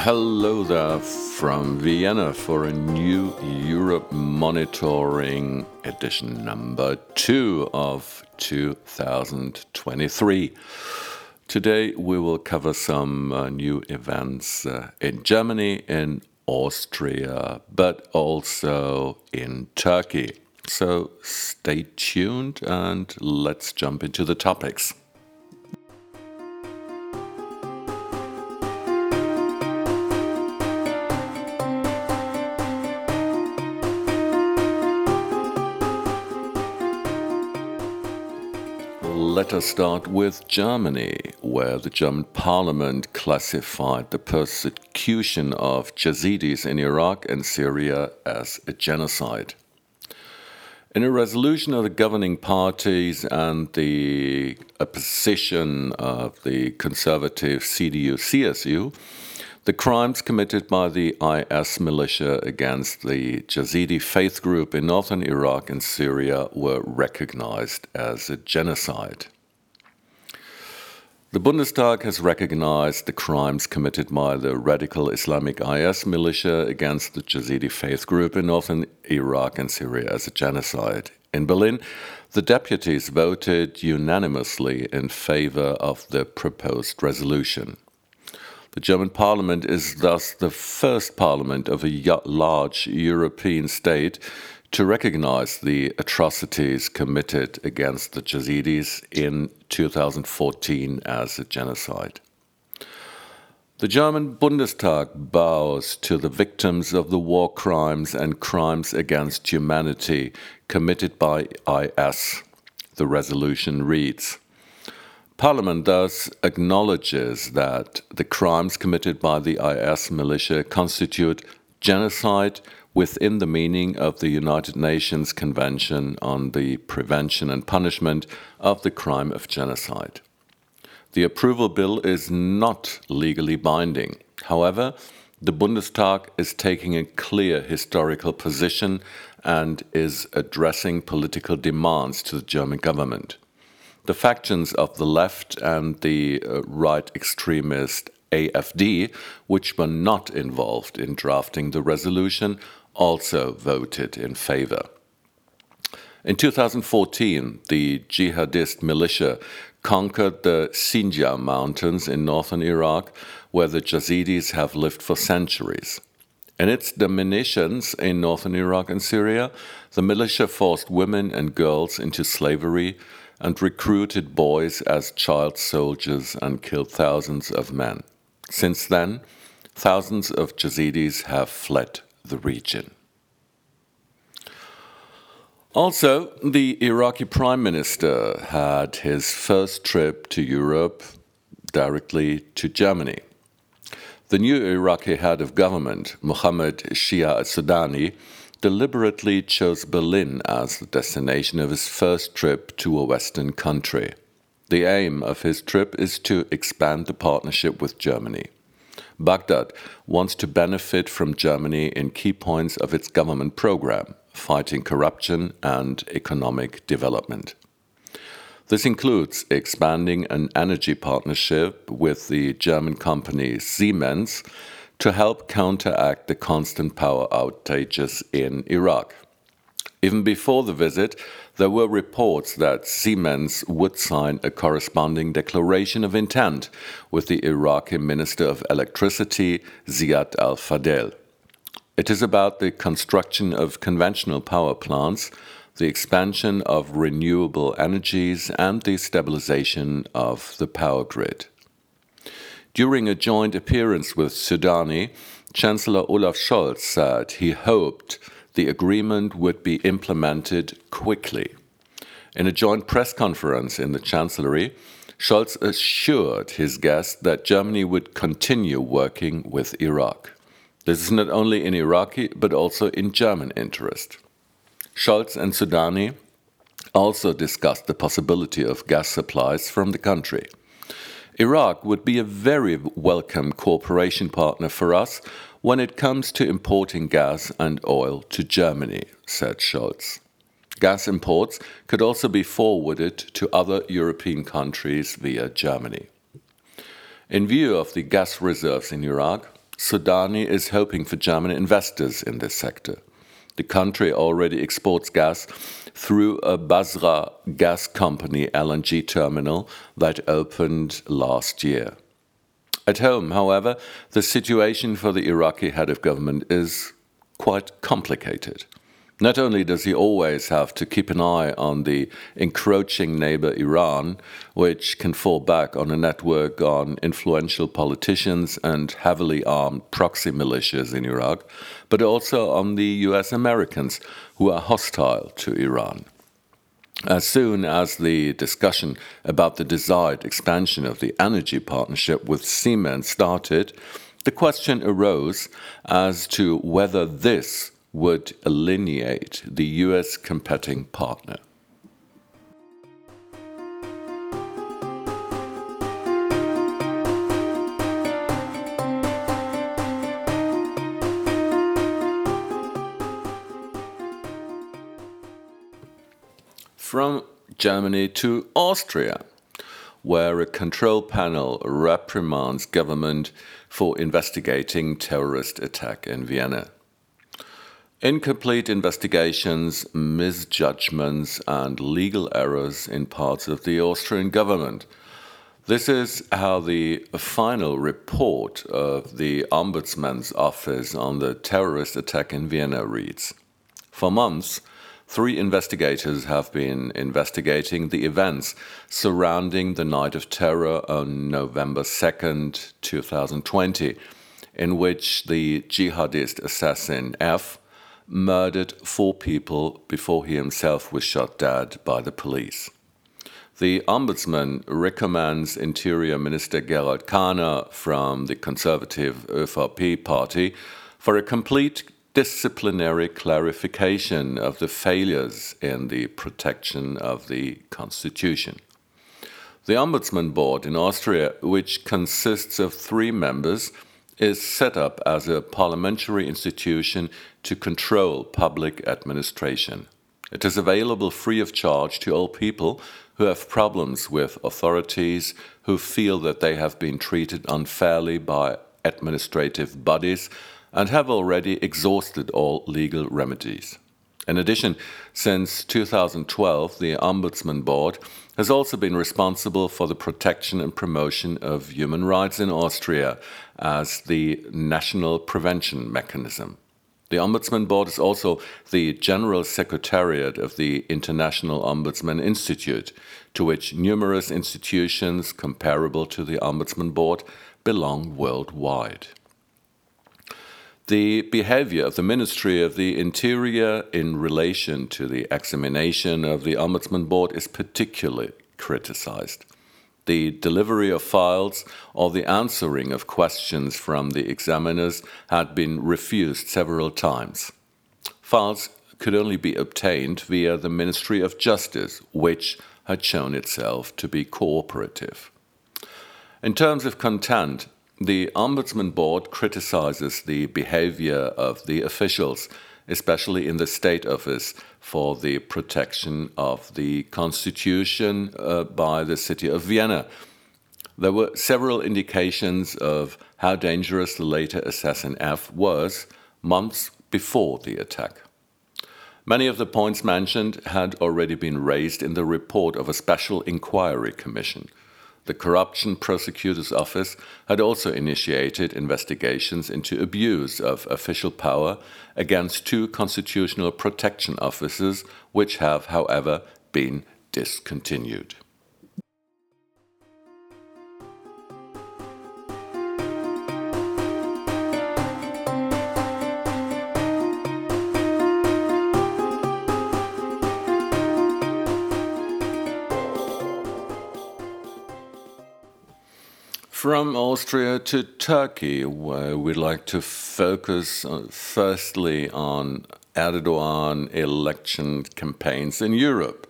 Hello there from Vienna for a new Europe monitoring edition number two of 2023. Today we will cover some uh, new events uh, in Germany, in Austria, but also in Turkey. So stay tuned and let's jump into the topics. Let us start with Germany, where the German parliament classified the persecution of Yazidis in Iraq and Syria as a genocide. In a resolution of the governing parties and the opposition of the conservative CDU CSU, the crimes committed by the IS militia against the Yazidi faith group in northern Iraq and Syria were recognized as a genocide. The Bundestag has recognized the crimes committed by the radical Islamic IS militia against the Yazidi faith group in northern Iraq and Syria as a genocide. In Berlin, the deputies voted unanimously in favor of the proposed resolution. The German parliament is thus the first parliament of a large European state to recognize the atrocities committed against the Yazidis in 2014 as a genocide. The German Bundestag bows to the victims of the war crimes and crimes against humanity committed by IS. The resolution reads Parliament thus acknowledges that the crimes committed by the IS militia constitute genocide within the meaning of the United Nations Convention on the Prevention and Punishment of the Crime of Genocide. The approval bill is not legally binding. However, the Bundestag is taking a clear historical position and is addressing political demands to the German government the factions of the left and the uh, right extremist AFD, which were not involved in drafting the resolution, also voted in favor. In 2014, the jihadist militia conquered the Sinjar mountains in northern Iraq, where the Yazidis have lived for centuries. In its dominations in northern Iraq and Syria, the militia forced women and girls into slavery and recruited boys as child soldiers and killed thousands of men. Since then, thousands of Yazidis have fled the region. Also, the Iraqi Prime Minister had his first trip to Europe directly to Germany. The new Iraqi head of government, Mohammed Shia Sudani, deliberately chose Berlin as the destination of his first trip to a Western country. The aim of his trip is to expand the partnership with Germany. Baghdad wants to benefit from Germany in key points of its government program, fighting corruption and economic development. This includes expanding an energy partnership with the German company Siemens to help counteract the constant power outages in Iraq. Even before the visit, there were reports that Siemens would sign a corresponding declaration of intent with the Iraqi Minister of Electricity, Ziad Al Fadel. It is about the construction of conventional power plants, the expansion of renewable energies, and the stabilization of the power grid. During a joint appearance with Sudani, Chancellor Olaf Scholz said he hoped the agreement would be implemented quickly. In a joint press conference in the Chancellery, Scholz assured his guests that Germany would continue working with Iraq. This is not only in Iraqi but also in German interest. Scholz and Sudani also discussed the possibility of gas supplies from the country. Iraq would be a very welcome cooperation partner for us when it comes to importing gas and oil to Germany, said Scholz. Gas imports could also be forwarded to other European countries via Germany. In view of the gas reserves in Iraq, Sudani is hoping for German investors in this sector. The country already exports gas through a Basra gas company LNG terminal that opened last year. At home, however, the situation for the Iraqi head of government is quite complicated. Not only does he always have to keep an eye on the encroaching neighbor Iran, which can fall back on a network on influential politicians and heavily armed proxy militias in Iraq, but also on the US Americans who are hostile to Iran. As soon as the discussion about the desired expansion of the energy partnership with Siemens started, the question arose as to whether this would alienate the US competing partner. From Germany to Austria, where a control panel reprimands government for investigating terrorist attack in Vienna. Incomplete investigations, misjudgments, and legal errors in parts of the Austrian government. This is how the final report of the Ombudsman's office on the terrorist attack in Vienna reads. For months, three investigators have been investigating the events surrounding the night of terror on November 2nd, 2020, in which the jihadist assassin F murdered four people before he himself was shot dead by the police. The Ombudsman recommends Interior Minister Gerhard Karner from the conservative ÖVP party for a complete disciplinary clarification of the failures in the protection of the Constitution. The Ombudsman Board in Austria, which consists of three members, is set up as a parliamentary institution to control public administration. It is available free of charge to all people who have problems with authorities, who feel that they have been treated unfairly by administrative bodies, and have already exhausted all legal remedies. In addition, since 2012, the Ombudsman Board has also been responsible for the protection and promotion of human rights in Austria as the national prevention mechanism. The Ombudsman Board is also the General Secretariat of the International Ombudsman Institute, to which numerous institutions comparable to the Ombudsman Board belong worldwide. The behavior of the Ministry of the Interior in relation to the examination of the Ombudsman Board is particularly criticized. The delivery of files or the answering of questions from the examiners had been refused several times. Files could only be obtained via the Ministry of Justice, which had shown itself to be cooperative. In terms of content, the Ombudsman Board criticizes the behavior of the officials, especially in the State Office for the protection of the Constitution uh, by the city of Vienna. There were several indications of how dangerous the later assassin F was months before the attack. Many of the points mentioned had already been raised in the report of a special inquiry commission. The Corruption Prosecutor's Office had also initiated investigations into abuse of official power against two constitutional protection officers, which have, however, been discontinued. From Austria to Turkey, where we'd like to focus uh, firstly on Erdogan election campaigns in Europe,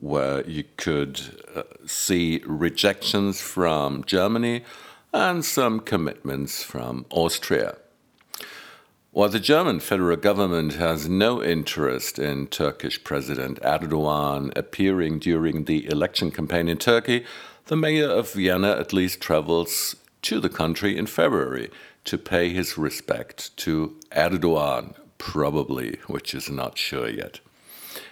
where you could uh, see rejections from Germany and some commitments from Austria. While the German federal government has no interest in Turkish President Erdogan appearing during the election campaign in Turkey, the mayor of Vienna at least travels to the country in February to pay his respect to Erdogan, probably, which is not sure yet.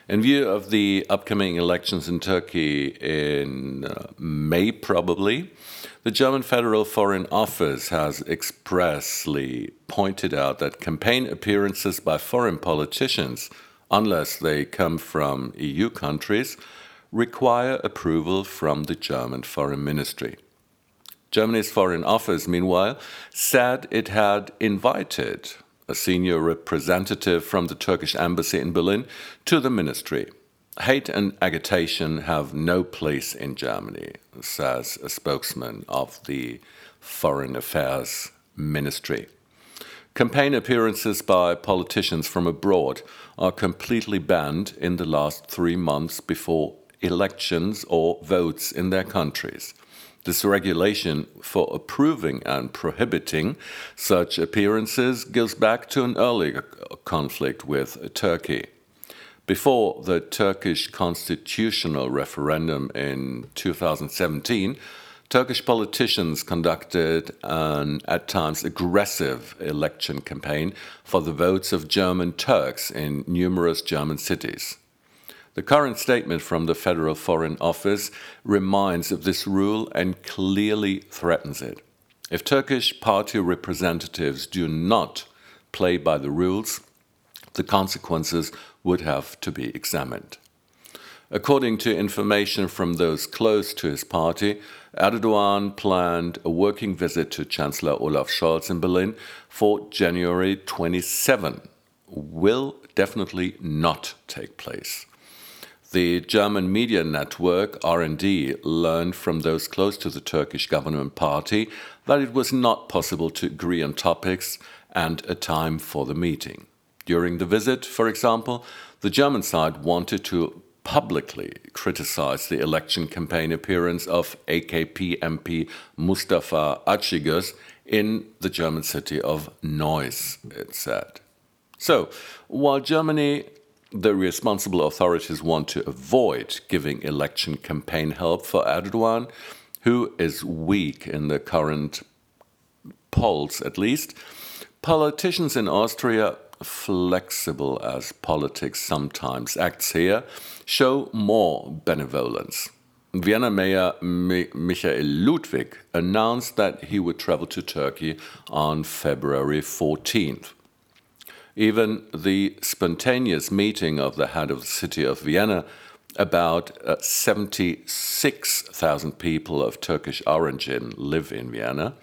In view of the upcoming elections in Turkey in uh, May, probably, the German Federal Foreign Office has expressly pointed out that campaign appearances by foreign politicians, unless they come from EU countries, require approval from the German Foreign Ministry. Germany's Foreign Office, meanwhile, said it had invited a senior representative from the Turkish embassy in Berlin to the ministry. Hate and agitation have no place in Germany, says a spokesman of the Foreign Affairs Ministry. Campaign appearances by politicians from abroad are completely banned in the last three months before elections or votes in their countries. This regulation for approving and prohibiting such appearances goes back to an earlier conflict with Turkey. Before the Turkish constitutional referendum in 2017, Turkish politicians conducted an at times aggressive election campaign for the votes of German Turks in numerous German cities. The current statement from the Federal Foreign Office reminds of this rule and clearly threatens it. If Turkish party representatives do not play by the rules, the consequences would have to be examined. According to information from those close to his party, Erdogan planned a working visit to Chancellor Olaf Scholz in Berlin for January 27. Will definitely not take place. The German media network RND learned from those close to the Turkish government party that it was not possible to agree on topics and a time for the meeting. During the visit, for example, the German side wanted to publicly criticize the election campaign appearance of AKP MP Mustafa Açıkgöz in the German city of Neuss, it said. So, while Germany the responsible authorities want to avoid giving election campaign help for Erdogan, who is weak in the current polls at least. Politicians in Austria, flexible as politics sometimes acts here, show more benevolence. Vienna Mayor Michael Ludwig announced that he would travel to Turkey on February 14th. Even the spontaneous meeting of the head of the city of Vienna, about uh, 76,000 people of Turkish origin live in Vienna.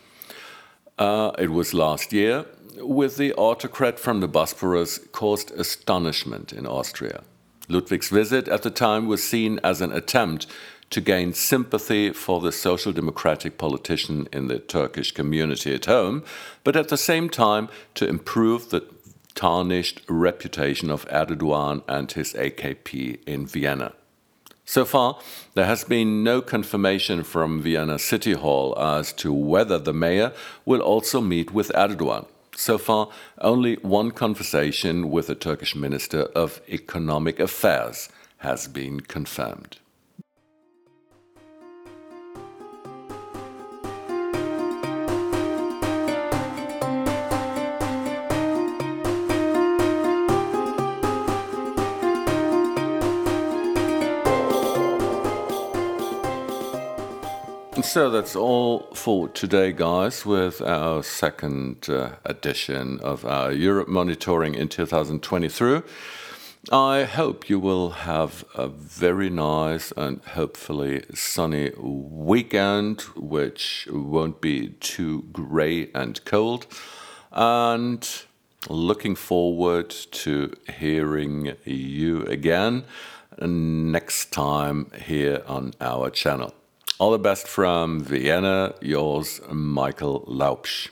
Uh, it was last year, with the autocrat from the Bosporus, caused astonishment in Austria. Ludwig's visit at the time was seen as an attempt to gain sympathy for the social democratic politician in the Turkish community at home, but at the same time to improve the tarnished reputation of Erdogan and his AKP in Vienna. So far, there has been no confirmation from Vienna City Hall as to whether the mayor will also meet with Erdogan. So far, only one conversation with the Turkish Minister of Economic Affairs has been confirmed. So that's all for today, guys, with our second uh, edition of our Europe Monitoring in 2023. I hope you will have a very nice and hopefully sunny weekend, which won't be too grey and cold. And looking forward to hearing you again next time here on our channel. All the best from Vienna, yours, Michael Laupsch.